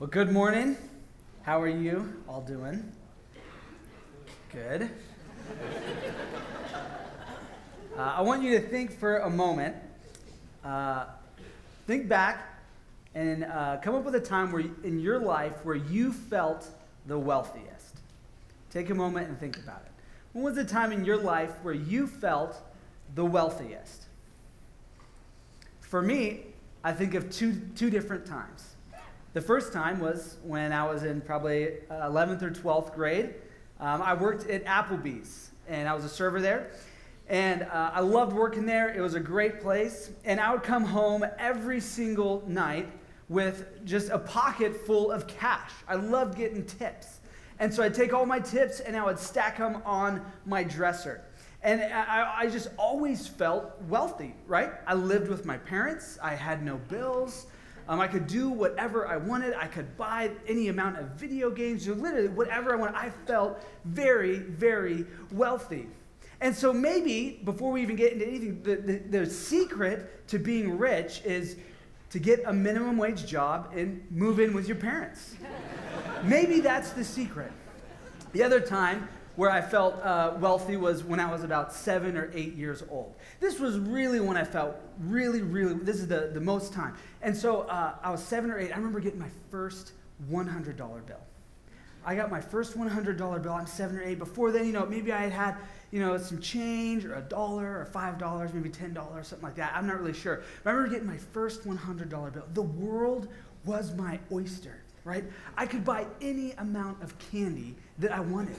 Well, good morning. How are you all doing? Good. Uh, I want you to think for a moment. Uh, think back and uh, come up with a time where in your life where you felt the wealthiest. Take a moment and think about it. When was the time in your life where you felt the wealthiest? For me, I think of two, two different times. The first time was when I was in probably 11th uh, or 12th grade. Um, I worked at Applebee's, and I was a server there. And uh, I loved working there. It was a great place. And I would come home every single night with just a pocket full of cash. I loved getting tips. And so I'd take all my tips and I would stack them on my dresser. And I, I just always felt wealthy, right? I lived with my parents, I had no bills. Um, I could do whatever I wanted. I could buy any amount of video games, or literally whatever I wanted. I felt very, very wealthy. And so maybe before we even get into anything, the, the, the secret to being rich is to get a minimum wage job and move in with your parents. maybe that's the secret. The other time where I felt uh, wealthy was when I was about seven or eight years old. This was really when I felt really, really, this is the, the most time. And so uh, I was seven or eight. I remember getting my first $100 bill. I got my first $100 bill. I'm seven or eight. Before then, you know, maybe I had had, you know, some change or a dollar or five dollars, maybe ten dollars, something like that. I'm not really sure. But I remember getting my first $100 bill. The world was my oyster, right? I could buy any amount of candy that I wanted.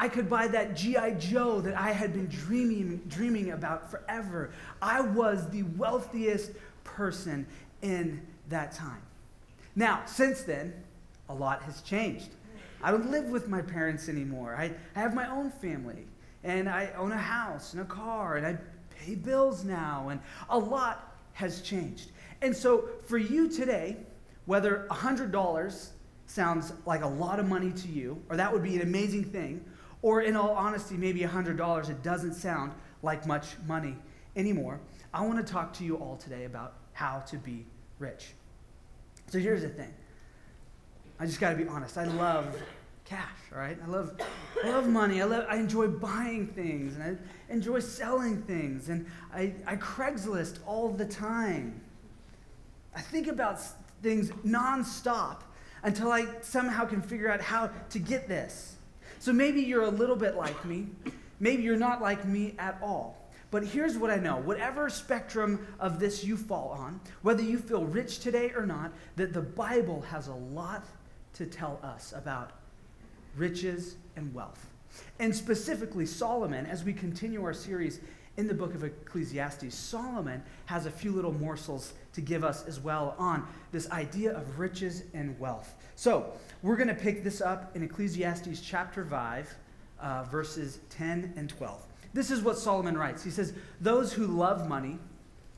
I could buy that G.I. Joe that I had been dreaming, dreaming about forever. I was the wealthiest person in that time. Now, since then, a lot has changed. I don't live with my parents anymore. I, I have my own family, and I own a house and a car, and I pay bills now, and a lot has changed. And so, for you today, whether $100 sounds like a lot of money to you, or that would be an amazing thing, or in all honesty, maybe $100, it doesn't sound like much money anymore. I want to talk to you all today about how to be rich. So here's the thing. I just got to be honest. I love cash, all right? I love, I love money. I, love, I enjoy buying things, and I enjoy selling things, and I, I Craigslist all the time. I think about things nonstop until I somehow can figure out how to get this. So maybe you're a little bit like me. Maybe you're not like me at all. But here's what I know whatever spectrum of this you fall on, whether you feel rich today or not, that the Bible has a lot to tell us about riches and wealth. And specifically, Solomon, as we continue our series in the book of Ecclesiastes, Solomon has a few little morsels to give us as well on this idea of riches and wealth. So, we're going to pick this up in Ecclesiastes chapter 5, uh, verses 10 and 12. This is what Solomon writes. He says, Those who love money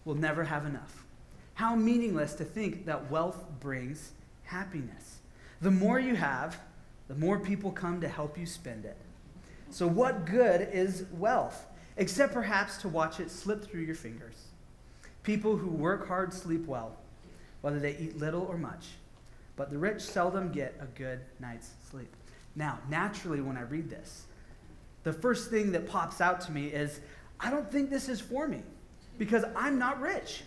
will never have enough. How meaningless to think that wealth brings happiness. The more you have, the more people come to help you spend it. So, what good is wealth? Except perhaps to watch it slip through your fingers. People who work hard sleep well, whether they eat little or much. But the rich seldom get a good night's sleep. Now, naturally, when I read this, the first thing that pops out to me is I don't think this is for me because I'm not rich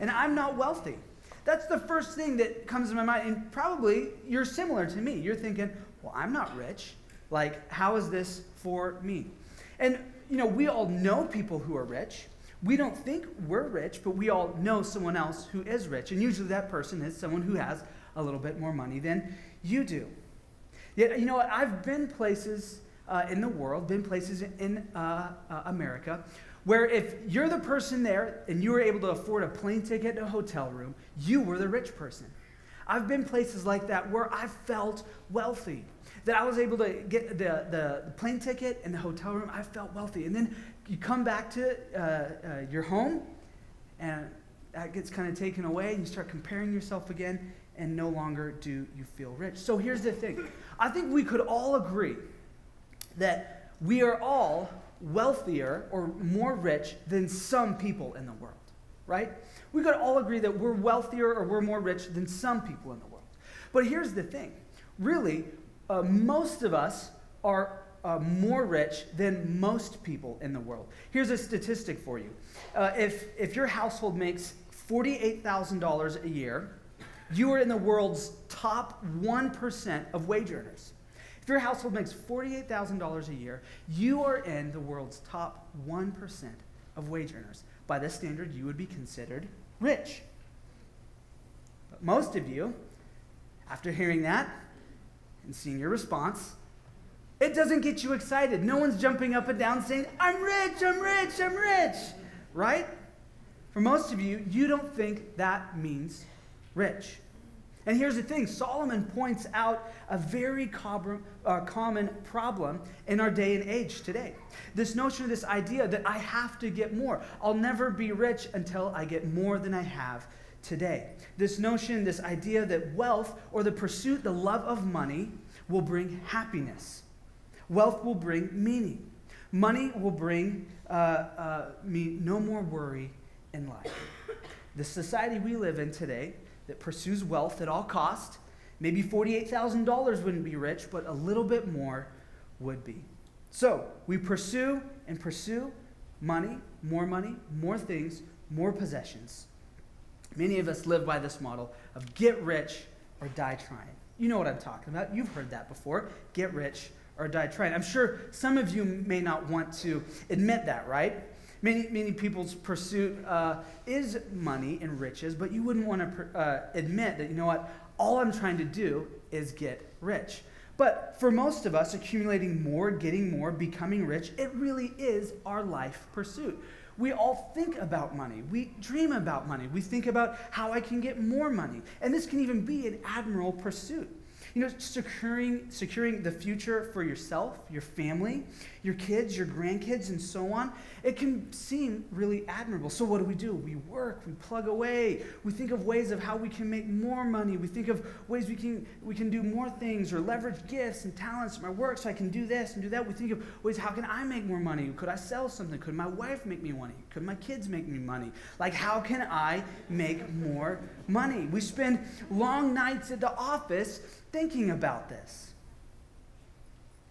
and I'm not wealthy. That's the first thing that comes to my mind. And probably you're similar to me. You're thinking, well, I'm not rich. Like, how is this for me? And, you know, we all know people who are rich. We don't think we're rich, but we all know someone else who is rich. And usually that person is someone who has a little bit more money than you do. Yet, you know what? I've been places uh, in the world, been places in uh, uh, America, where if you're the person there and you were able to afford a plane ticket and a hotel room, you were the rich person. I've been places like that where I felt wealthy. That I was able to get the, the, the plane ticket and the hotel room, I felt wealthy. And then you come back to uh, uh, your home, and that gets kind of taken away, and you start comparing yourself again, and no longer do you feel rich. So here's the thing I think we could all agree that we are all wealthier or more rich than some people in the world, right? We could all agree that we're wealthier or we're more rich than some people in the world. But here's the thing really, uh, most of us are uh, more rich than most people in the world. Here's a statistic for you uh, if, if your household makes $48,000 a year, you are in the world's top 1% of wage earners. If your household makes $48,000 a year, you are in the world's top 1% of wage earners. By this standard, you would be considered rich. But most of you, after hearing that and seeing your response, it doesn't get you excited. No one's jumping up and down saying, I'm rich, I'm rich, I'm rich, right? For most of you, you don't think that means rich. And here's the thing Solomon points out a very uh, common problem in our day and age today. This notion, this idea that I have to get more. I'll never be rich until I get more than I have today. This notion, this idea that wealth or the pursuit, the love of money, will bring happiness. Wealth will bring meaning. Money will bring uh, uh, me no more worry in life. The society we live in today that pursues wealth at all cost. Maybe $48,000 wouldn't be rich, but a little bit more would be. So we pursue and pursue money, more money, more things, more possessions. Many of us live by this model of get rich or die trying. You know what I'm talking about. You've heard that before. Get rich or die trying. I'm sure some of you may not want to admit that, right? Many, many people's pursuit uh, is money and riches, but you wouldn't want to uh, admit that, you know what, all I'm trying to do is get rich. But for most of us, accumulating more, getting more, becoming rich, it really is our life pursuit. We all think about money. We dream about money. We think about how I can get more money. And this can even be an admirable pursuit. You know, securing, securing the future for yourself, your family, your kids, your grandkids, and so on, it can seem really admirable. So, what do we do? We work, we plug away, we think of ways of how we can make more money, we think of ways we can, we can do more things or leverage gifts and talents in my work so I can do this and do that. We think of ways how can I make more money? Could I sell something? Could my wife make me money? Could my kids make me money? Like, how can I make more money? We spend long nights at the office thinking about this.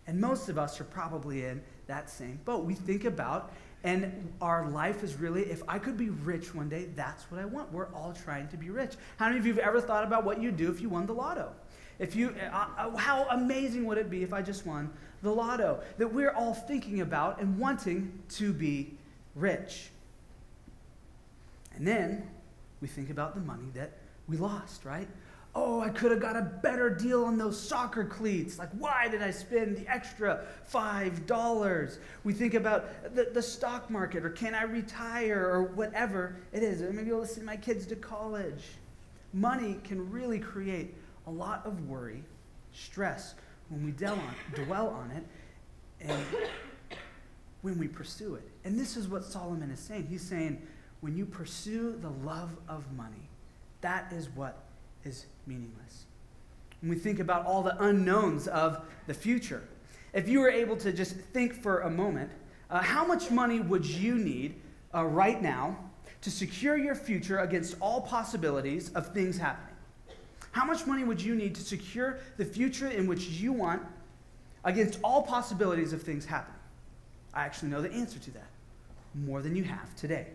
And most of us are probably in that same boat. We think about, and our life is really, if I could be rich one day, that's what I want. We're all trying to be rich. How many of you have ever thought about what you'd do if you won the lotto? If you, uh, uh, how amazing would it be if I just won the lotto? That we're all thinking about and wanting to be rich. And then we think about the money that we lost, right? Oh, I could have got a better deal on those soccer cleats. Like, why did I spend the extra $5? We think about the, the stock market, or can I retire, or whatever it is. Maybe I'll send my kids to college. Money can really create a lot of worry, stress when we on, dwell on it, and when we pursue it. And this is what Solomon is saying. He's saying, when you pursue the love of money, that is what is meaningless. When we think about all the unknowns of the future, if you were able to just think for a moment, uh, how much money would you need uh, right now to secure your future against all possibilities of things happening? How much money would you need to secure the future in which you want against all possibilities of things happening? I actually know the answer to that more than you have today.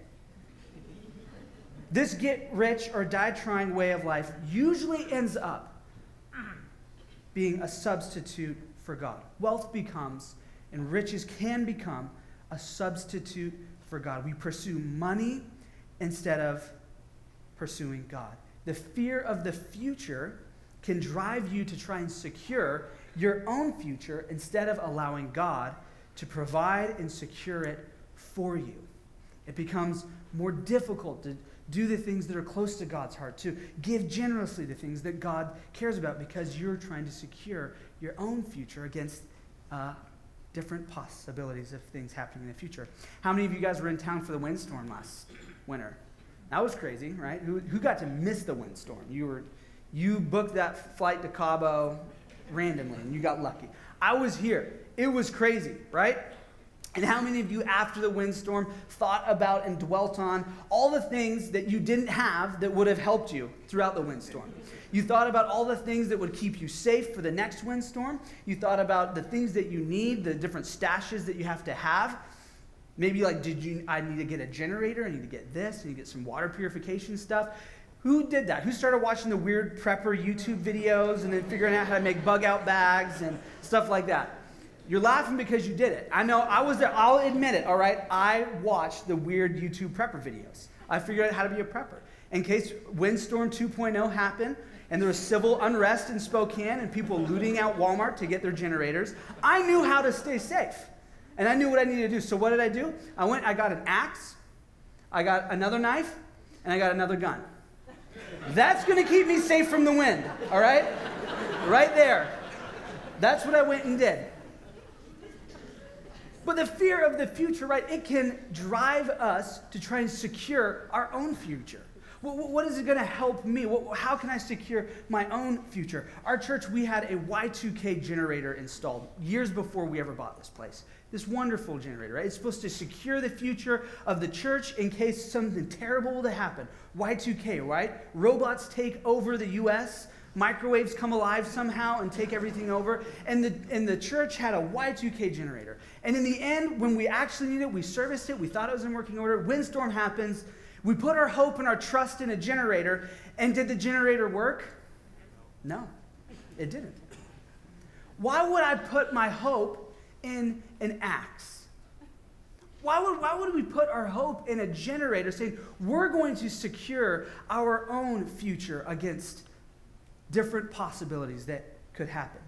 This get rich or die trying way of life usually ends up being a substitute for God. Wealth becomes, and riches can become, a substitute for God. We pursue money instead of pursuing God. The fear of the future can drive you to try and secure your own future instead of allowing God to provide and secure it for you. It becomes more difficult to do the things that are close to God's heart, to give generously the things that God cares about because you're trying to secure your own future against uh, different possibilities of things happening in the future. How many of you guys were in town for the windstorm last winter? That was crazy, right? Who, who got to miss the windstorm? You were you booked that flight to Cabo randomly and you got lucky. I was here. It was crazy, right? And how many of you, after the windstorm, thought about and dwelt on all the things that you didn't have that would have helped you throughout the windstorm? You thought about all the things that would keep you safe for the next windstorm. You thought about the things that you need, the different stashes that you have to have. Maybe like, did you? I need to get a generator. I need to get this. I need to get some water purification stuff. Who did that? Who started watching the weird prepper YouTube videos and then figuring out how to make bug out bags and stuff like that? You're laughing because you did it. I know I was there. I'll admit it, all right? I watched the weird YouTube prepper videos. I figured out how to be a prepper. In case Windstorm 2.0 happened and there was civil unrest in Spokane and people looting out Walmart to get their generators, I knew how to stay safe. And I knew what I needed to do. So what did I do? I went, I got an axe, I got another knife, and I got another gun. That's going to keep me safe from the wind, all right? Right there. That's what I went and did. But the fear of the future, right, it can drive us to try and secure our own future. What is it going to help me? How can I secure my own future? Our church, we had a Y2K generator installed years before we ever bought this place. This wonderful generator, right? It's supposed to secure the future of the church in case something terrible were to happen. Y2K, right? Robots take over the U.S., microwaves come alive somehow and take everything over. And the, and the church had a Y2K generator. And in the end, when we actually needed it, we serviced it, we thought it was in working order. Windstorm happens. We put our hope and our trust in a generator. And did the generator work? No, it didn't. Why would I put my hope in an axe? Why would, why would we put our hope in a generator saying we're going to secure our own future against different possibilities that could happen.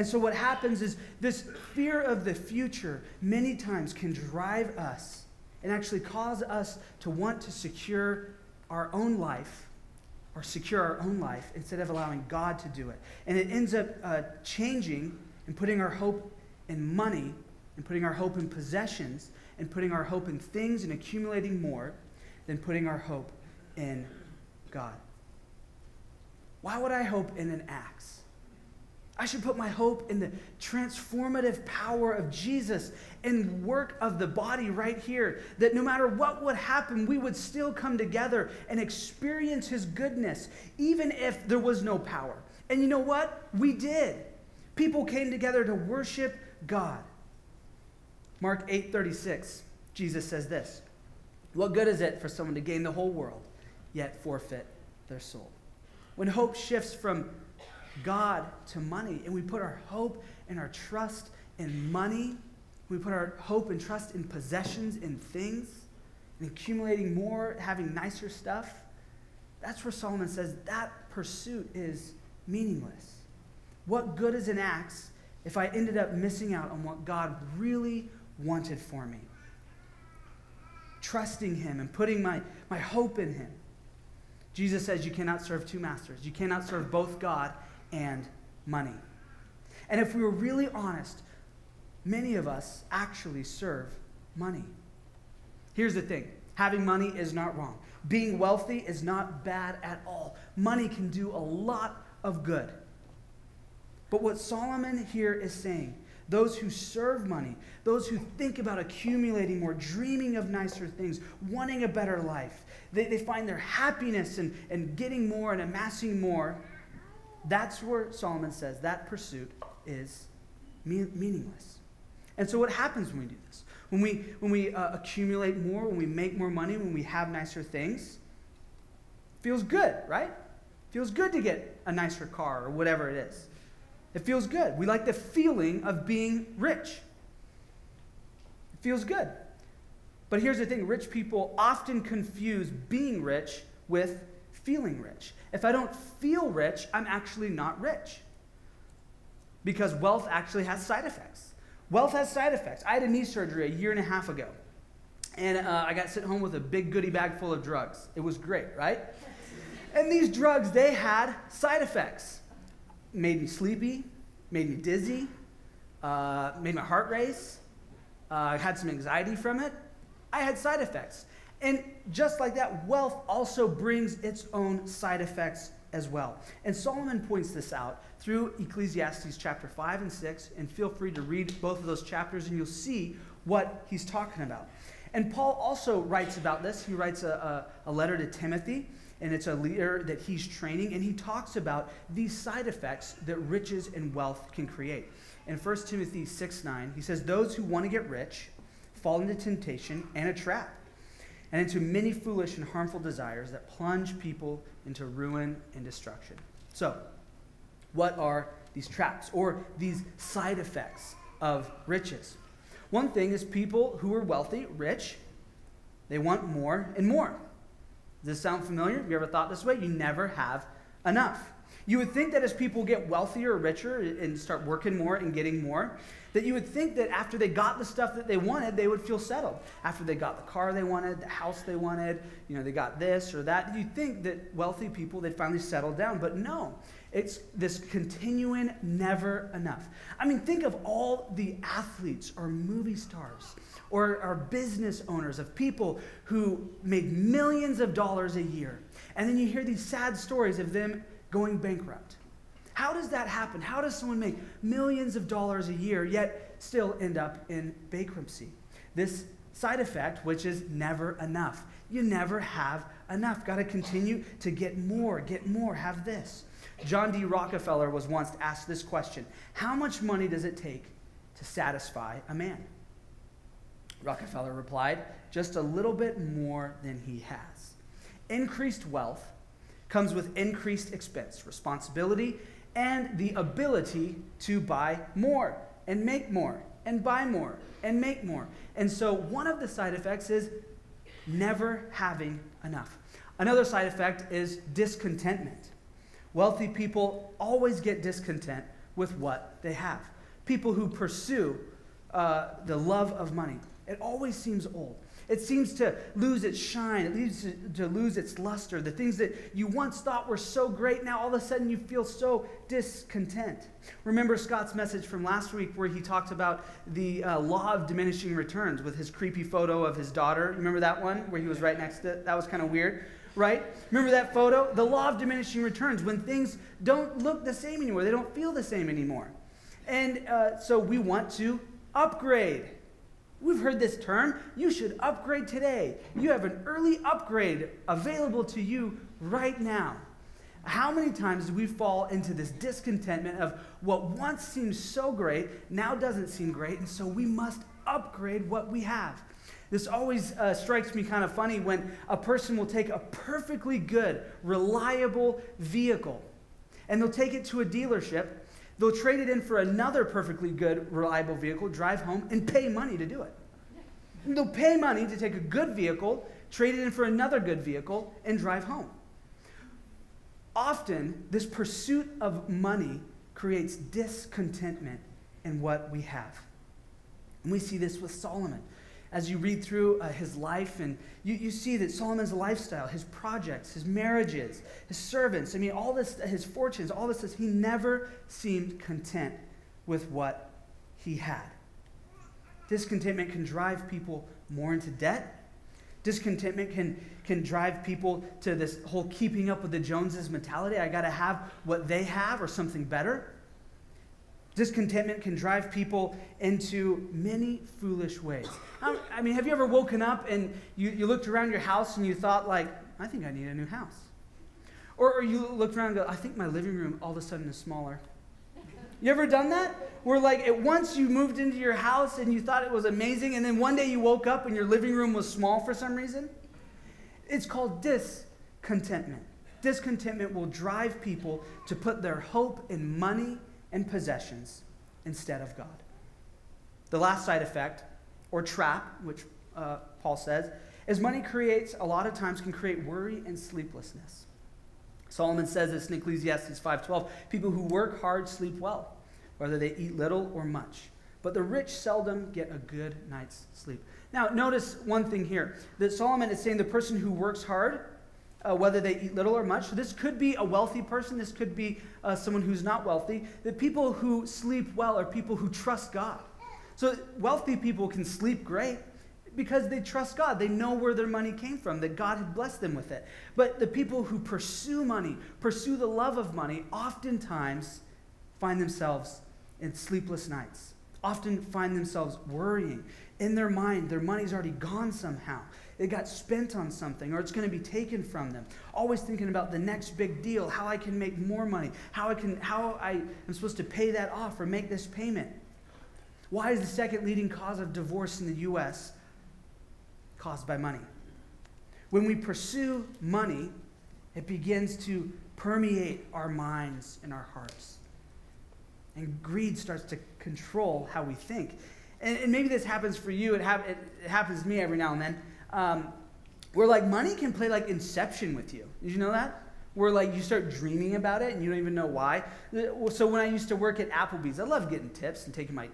And so, what happens is this fear of the future many times can drive us and actually cause us to want to secure our own life or secure our own life instead of allowing God to do it. And it ends up uh, changing and putting our hope in money and putting our hope in possessions and putting our hope in things and accumulating more than putting our hope in God. Why would I hope in an axe? I should put my hope in the transformative power of Jesus and work of the body right here. That no matter what would happen, we would still come together and experience his goodness, even if there was no power. And you know what? We did. People came together to worship God. Mark 8:36. Jesus says this. What good is it for someone to gain the whole world yet forfeit their soul? When hope shifts from God to money and we put our hope and our trust in money, we put our hope and trust in possessions, in things, in accumulating more, having nicer stuff, that's where Solomon says that pursuit is meaningless. What good is an axe if I ended up missing out on what God really wanted for me? Trusting Him and putting my, my hope in Him. Jesus says you cannot serve two masters. You cannot serve both God and money. And if we were really honest, many of us actually serve money. Here's the thing having money is not wrong, being wealthy is not bad at all. Money can do a lot of good. But what Solomon here is saying those who serve money, those who think about accumulating more, dreaming of nicer things, wanting a better life. They, they find their happiness in, in getting more and amassing more. That's where Solomon says that pursuit is meaningless. And so, what happens when we do this? When we, when we uh, accumulate more, when we make more money, when we have nicer things, feels good, right? Feels good to get a nicer car or whatever it is. It feels good. We like the feeling of being rich. It feels good. But here's the thing rich people often confuse being rich with feeling rich. If I don't feel rich, I'm actually not rich. Because wealth actually has side effects. Wealth has side effects. I had a knee surgery a year and a half ago. And uh, I got sent home with a big goodie bag full of drugs. It was great, right? And these drugs, they had side effects made me sleepy, made me dizzy, uh, made my heart race. Uh, I had some anxiety from it. I had side effects. And just like that, wealth also brings its own side effects as well. And Solomon points this out through Ecclesiastes chapter 5 and 6. And feel free to read both of those chapters, and you'll see what he's talking about. And Paul also writes about this. He writes a, a, a letter to Timothy, and it's a leader that he's training, and he talks about these side effects that riches and wealth can create. In 1 Timothy 6 9, he says, Those who want to get rich fall into temptation and a trap, and into many foolish and harmful desires that plunge people into ruin and destruction. So, what are these traps or these side effects of riches? One thing is people who are wealthy, rich, they want more and more. Does this sound familiar? Have you ever thought this way? You never have enough. You would think that as people get wealthier richer and start working more and getting more, that you would think that after they got the stuff that they wanted, they would feel settled. After they got the car they wanted, the house they wanted, you know, they got this or that, You'd think that wealthy people, they'd finally settle down. But no, it's this continuing never enough. I mean, think of all the athletes or movie stars or, or business owners of people who made millions of dollars a year. And then you hear these sad stories of them going bankrupt. How does that happen? How does someone make millions of dollars a year yet still end up in bankruptcy? This side effect, which is never enough. You never have enough. Got to continue to get more, get more, have this. John D. Rockefeller was once asked this question How much money does it take to satisfy a man? Rockefeller replied, Just a little bit more than he has. Increased wealth comes with increased expense, responsibility, and the ability to buy more and make more and buy more and make more. And so one of the side effects is never having enough. Another side effect is discontentment. Wealthy people always get discontent with what they have. People who pursue uh, the love of money, it always seems old. It seems to lose its shine. It leads to, to lose its luster. The things that you once thought were so great, now all of a sudden you feel so discontent. Remember Scott's message from last week where he talked about the uh, law of diminishing returns with his creepy photo of his daughter. Remember that one where he was right next to it? That was kind of weird right? Remember that photo? The law of diminishing returns, when things don't look the same anymore, they don't feel the same anymore. And uh, so we want to upgrade. We've heard this term. You should upgrade today. You have an early upgrade available to you right now. How many times do we fall into this discontentment of what once seemed so great now doesn't seem great, and so we must upgrade what we have? This always uh, strikes me kind of funny when a person will take a perfectly good, reliable vehicle and they'll take it to a dealership They'll trade it in for another perfectly good, reliable vehicle, drive home, and pay money to do it. And they'll pay money to take a good vehicle, trade it in for another good vehicle, and drive home. Often, this pursuit of money creates discontentment in what we have. And we see this with Solomon as you read through uh, his life and you, you see that Solomon's lifestyle, his projects, his marriages, his servants, I mean, all this, his fortunes, all this, he never seemed content with what he had. Discontentment can drive people more into debt. Discontentment can, can drive people to this whole keeping up with the Joneses mentality. I got to have what they have or something better. Discontentment can drive people into many foolish ways. I mean, have you ever woken up and you, you looked around your house and you thought, like, I think I need a new house? Or, or you looked around and go, I think my living room all of a sudden is smaller. You ever done that? Where, like, at once you moved into your house and you thought it was amazing, and then one day you woke up and your living room was small for some reason? It's called discontentment. Discontentment will drive people to put their hope in money and possessions instead of God. The last side effect, or trap, which uh, Paul says, is money creates, a lot of times, can create worry and sleeplessness. Solomon says this in Ecclesiastes 5:12, people who work hard sleep well, whether they eat little or much. But the rich seldom get a good night's sleep. Now, notice one thing here that Solomon is saying the person who works hard uh, whether they eat little or much. So this could be a wealthy person, this could be uh, someone who's not wealthy. The people who sleep well are people who trust God. So wealthy people can sleep great because they trust God. They know where their money came from, that God had blessed them with it. But the people who pursue money, pursue the love of money, oftentimes find themselves in sleepless nights, often find themselves worrying in their mind, their money's already gone somehow. It got spent on something, or it's going to be taken from them. Always thinking about the next big deal, how I can make more money, how I can, how I am supposed to pay that off or make this payment. Why is the second leading cause of divorce in the U.S. caused by money? When we pursue money, it begins to permeate our minds and our hearts. And greed starts to control how we think. And, and maybe this happens for you, it, it, it, happens to me every now and then, um, where like money can play like inception with you. Did you know that? Where like you start dreaming about it and you don't even know why. So when I used to work at Applebee's, I loved getting tips and taking my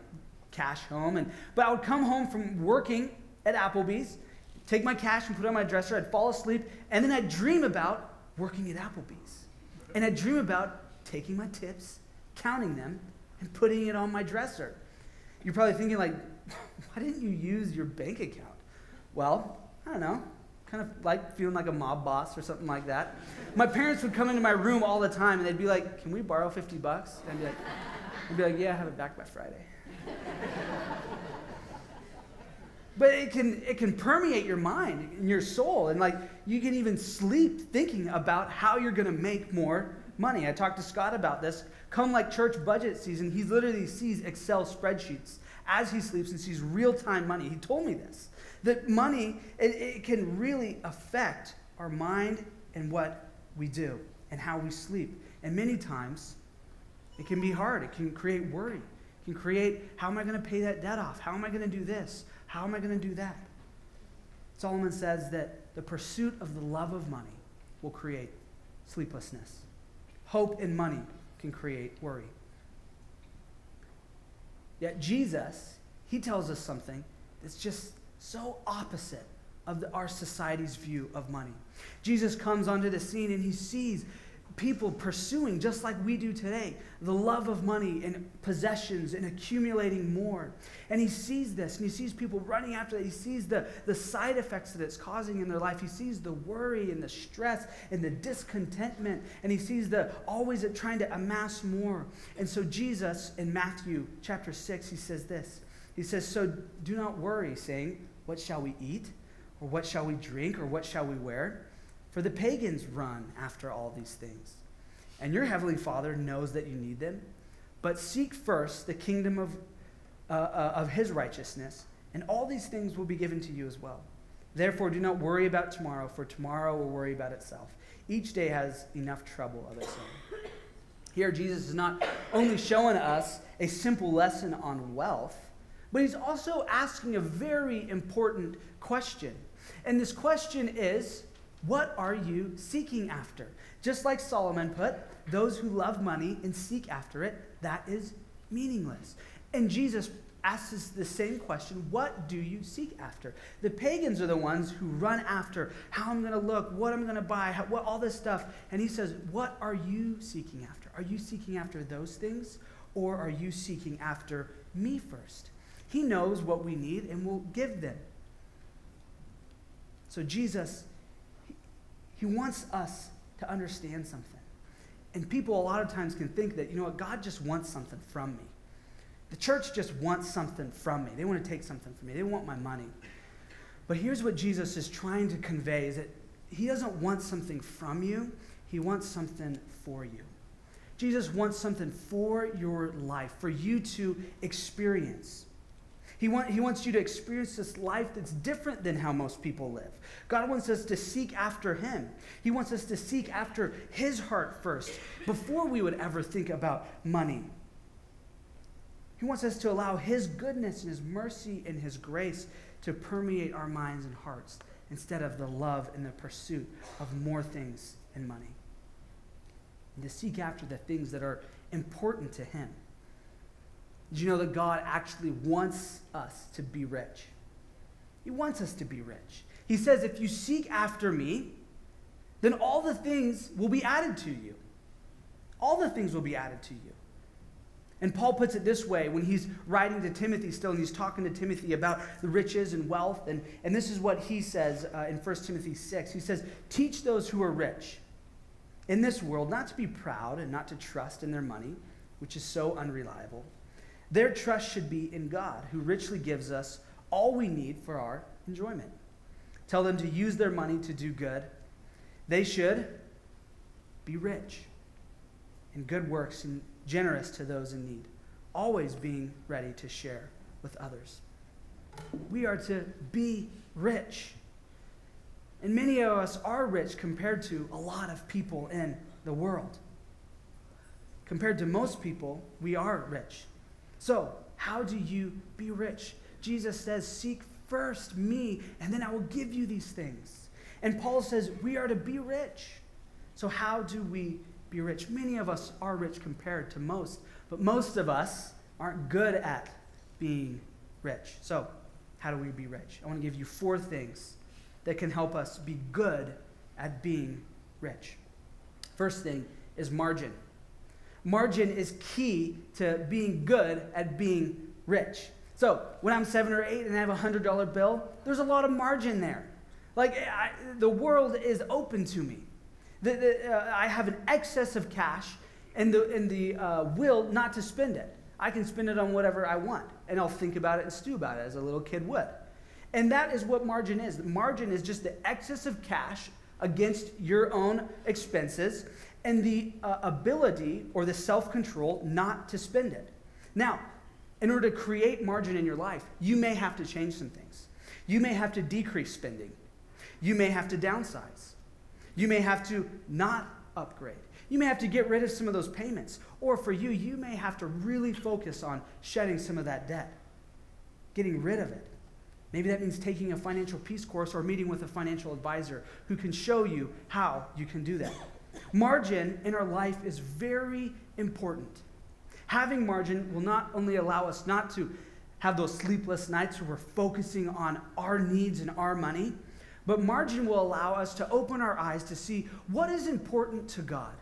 cash home. And, but I would come home from working at Applebee's, take my cash and put it on my dresser, I'd fall asleep, and then I'd dream about working at Applebee's. And I'd dream about taking my tips, counting them, and putting it on my dresser. You're probably thinking, like, why didn't you use your bank account? Well, I don't know. Kind of like feeling like a mob boss or something like that. My parents would come into my room all the time and they'd be like, Can we borrow 50 bucks? And I'd be like, I'd be like Yeah, I have it back by Friday. but it can, it can permeate your mind and your soul. And like you can even sleep thinking about how you're going to make more money. I talked to Scott about this. Come like church budget season, he literally sees Excel spreadsheets as he sleeps and sees real time money. He told me this that money, it, it can really affect our mind and what we do and how we sleep. And many times, it can be hard. It can create worry. It can create how am I going to pay that debt off? How am I going to do this? How am I going to do that? Solomon says that the pursuit of the love of money will create sleeplessness. Hope and money can create worry. Yet Jesus, he tells us something that's just so opposite of the, our society's view of money. Jesus comes onto the scene and he sees people pursuing, just like we do today, the love of money and possessions and accumulating more. And he sees this and he sees people running after that. He sees the, the side effects that it's causing in their life. He sees the worry and the stress and the discontentment. And he sees the always trying to amass more. And so, Jesus in Matthew chapter 6, he says this He says, So do not worry, saying, What shall we eat? Or what shall we drink? Or what shall we wear? For the pagans run after all these things. And your heavenly Father knows that you need them. But seek first the kingdom of, uh, uh, of his righteousness, and all these things will be given to you as well. Therefore, do not worry about tomorrow, for tomorrow will worry about itself. Each day has enough trouble of its own. Here, Jesus is not only showing us a simple lesson on wealth, but he's also asking a very important question. And this question is what are you seeking after? Just like Solomon put, those who love money and seek after it, that is meaningless. And Jesus asks the same question what do you seek after? The pagans are the ones who run after how I'm going to look, what I'm going to buy, how, what, all this stuff. And he says, What are you seeking after? Are you seeking after those things, or are you seeking after me first? He knows what we need and will give them. So Jesus he wants us to understand something. And people a lot of times can think that, you know what, God just wants something from me. The church just wants something from me. They want to take something from me. They want my money. But here's what Jesus is trying to convey is that he doesn't want something from you. He wants something for you. Jesus wants something for your life, for you to experience. He, want, he wants you to experience this life that's different than how most people live. God wants us to seek after Him. He wants us to seek after His heart first before we would ever think about money. He wants us to allow His goodness and His mercy and His grace to permeate our minds and hearts instead of the love and the pursuit of more things and money. And to seek after the things that are important to Him. Did you know that God actually wants us to be rich? He wants us to be rich. He says, if you seek after me, then all the things will be added to you. All the things will be added to you. And Paul puts it this way when he's writing to Timothy still, and he's talking to Timothy about the riches and wealth. And, and this is what he says uh, in 1 Timothy 6. He says, Teach those who are rich in this world not to be proud and not to trust in their money, which is so unreliable their trust should be in God, who richly gives us all we need for our enjoyment. Tell them to use their money to do good. They should be rich in good works and generous to those in need, always being ready to share with others. We are to be rich. And many of us are rich compared to a lot of people in the world. Compared to most people, we are rich. So, how do you be rich? Jesus says, Seek first me, and then I will give you these things. And Paul says, We are to be rich. So, how do we be rich? Many of us are rich compared to most, but most of us aren't good at being rich. So, how do we be rich? I want to give you four things that can help us be good at being rich. First thing is margin. Margin is key to being good at being rich. So when I'm seven or eight and I have a hundred dollar bill, there's a lot of margin there. Like I, the world is open to me. The, the, uh, I have an excess of cash and the, and the uh, will not to spend it. I can spend it on whatever I want, and I'll think about it and stew about it as a little kid would. And that is what margin is. Margin is just the excess of cash against your own expenses and the uh, ability or the self control not to spend it. Now, in order to create margin in your life, you may have to change some things. You may have to decrease spending. You may have to downsize. You may have to not upgrade. You may have to get rid of some of those payments. Or for you, you may have to really focus on shedding some of that debt, getting rid of it. Maybe that means taking a financial peace course or meeting with a financial advisor who can show you how you can do that. Margin in our life is very important. Having margin will not only allow us not to have those sleepless nights where we're focusing on our needs and our money, but margin will allow us to open our eyes to see what is important to God.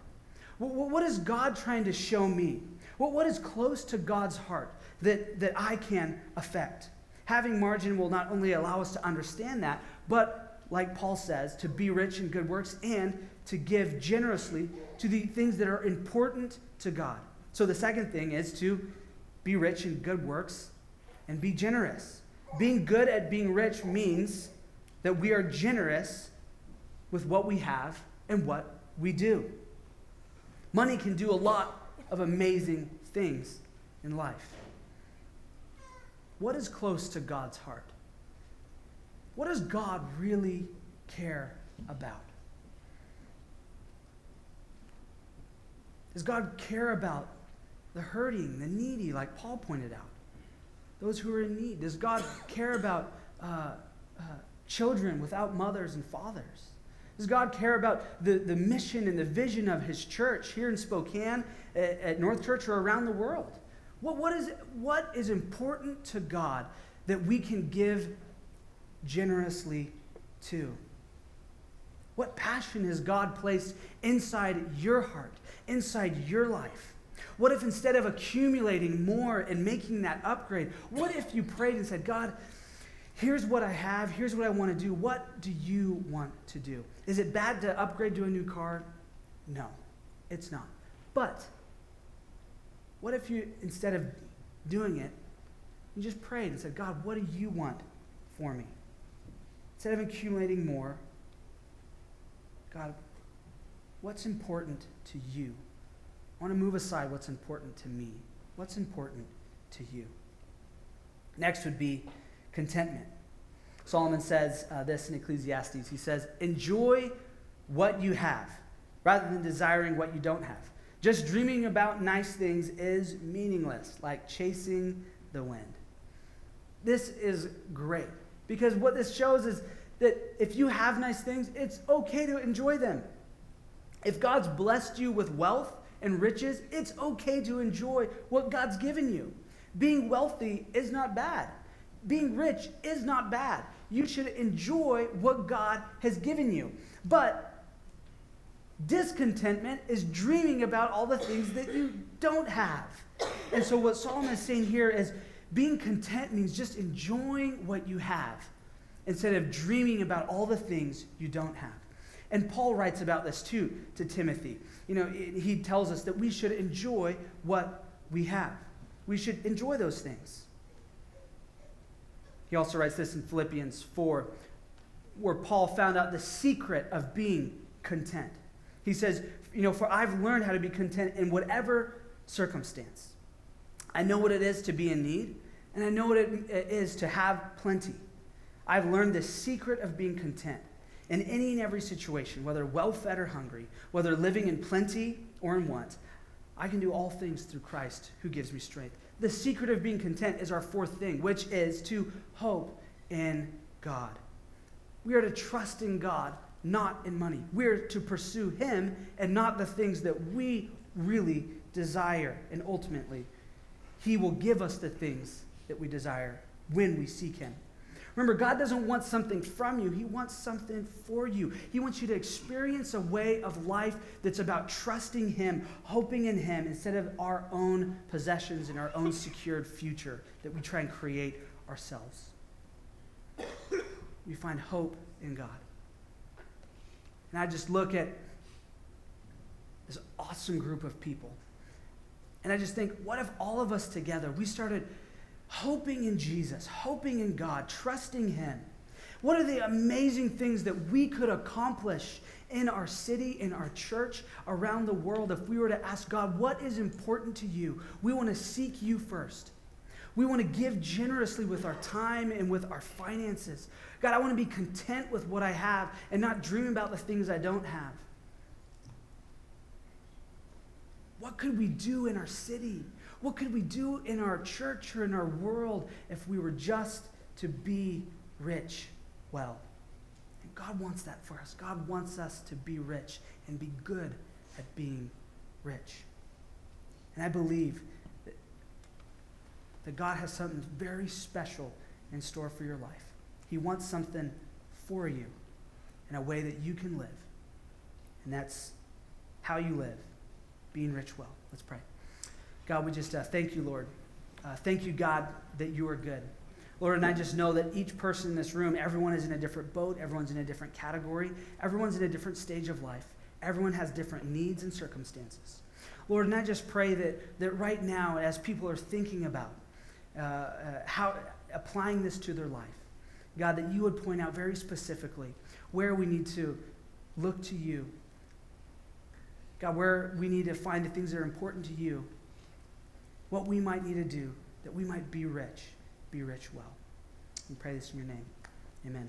What is God trying to show me? What is close to God's heart that, that I can affect? Having margin will not only allow us to understand that, but like Paul says, to be rich in good works and to give generously to the things that are important to God. So the second thing is to be rich in good works and be generous. Being good at being rich means that we are generous with what we have and what we do. Money can do a lot of amazing things in life. What is close to God's heart? What does God really care about? Does God care about the hurting, the needy, like Paul pointed out. Those who are in need. Does God care about uh, uh, children without mothers and fathers? Does God care about the, the mission and the vision of His church here in Spokane, at, at North Church, or around the world? What, what, is, what is important to God that we can give generously to? What passion has God placed inside your heart, inside your life? What if instead of accumulating more and making that upgrade, what if you prayed and said, God, here's what I have, here's what I want to do. What do you want to do? Is it bad to upgrade to a new car? No, it's not. But what if you, instead of doing it, you just prayed and said, God, what do you want for me? Instead of accumulating more, God, what's important to you? I want to move aside what's important to me. What's important to you? Next would be contentment. Solomon says uh, this in Ecclesiastes. He says, Enjoy what you have rather than desiring what you don't have. Just dreaming about nice things is meaningless, like chasing the wind. This is great because what this shows is that if you have nice things, it's okay to enjoy them. If God's blessed you with wealth, and riches, it's okay to enjoy what God's given you. Being wealthy is not bad. Being rich is not bad. You should enjoy what God has given you. But discontentment is dreaming about all the things that you don't have. And so, what Solomon is saying here is being content means just enjoying what you have instead of dreaming about all the things you don't have. And Paul writes about this too to Timothy. You know, he tells us that we should enjoy what we have. We should enjoy those things. He also writes this in Philippians 4, where Paul found out the secret of being content. He says, You know, for I've learned how to be content in whatever circumstance. I know what it is to be in need, and I know what it is to have plenty. I've learned the secret of being content in any and every situation, whether well fed or hungry, whether living in plenty or in want. I can do all things through Christ who gives me strength. The secret of being content is our fourth thing, which is to hope in God. We are to trust in God, not in money. We're to pursue Him and not the things that we really desire. And ultimately, He will give us the things that we desire when we seek Him. Remember, God doesn't want something from you, He wants something for you. He wants you to experience a way of life that's about trusting Him, hoping in Him, instead of our own possessions and our own secured future that we try and create ourselves. We find hope in God. And I just look at this awesome group of people. And I just think, what if all of us together, we started hoping in Jesus, hoping in God, trusting Him. What are the amazing things that we could accomplish in our city, in our church, around the world if we were to ask God, what is important to you? We want to seek you first. We want to give generously with our time and with our finances. God, I want to be content with what I have and not dream about the things I don't have. What could we do in our city? What could we do in our church or in our world if we were just to be rich well? And God wants that for us. God wants us to be rich and be good at being rich. And I believe that, that God has something very special in store for your life. He wants something for you in a way that you can live. And that's how you live, being rich well. Let's pray. God, we just uh, thank you, Lord. Uh, thank you, God, that you are good. Lord, and I just know that each person in this room, everyone is in a different boat, everyone's in a different category, everyone's in a different stage of life. Everyone has different needs and circumstances. Lord, and I just pray that, that right now, as people are thinking about uh, uh, how applying this to their life, God, that you would point out very specifically where we need to look to you. God, where we need to find the things that are important to you what we might need to do that we might be rich, be rich well. We pray this in your name. Amen.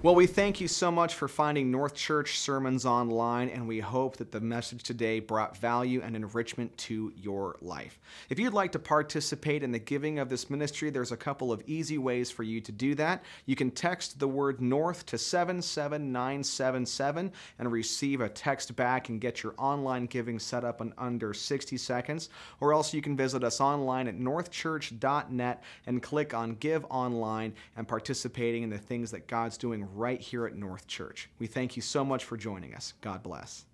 Well, we thank you so much for finding North Church sermons online, and we hope that the message today brought value and enrichment to your life. If you'd like to participate in the giving of this ministry, there's a couple of easy ways for you to do that. You can text the word North to 77977 and receive a text back and get your online giving set up in under 60 seconds, or else you can visit us online at northchurch.net and click on Give Online and participating in the things that God's right here at North Church. We thank you so much for joining us. God bless.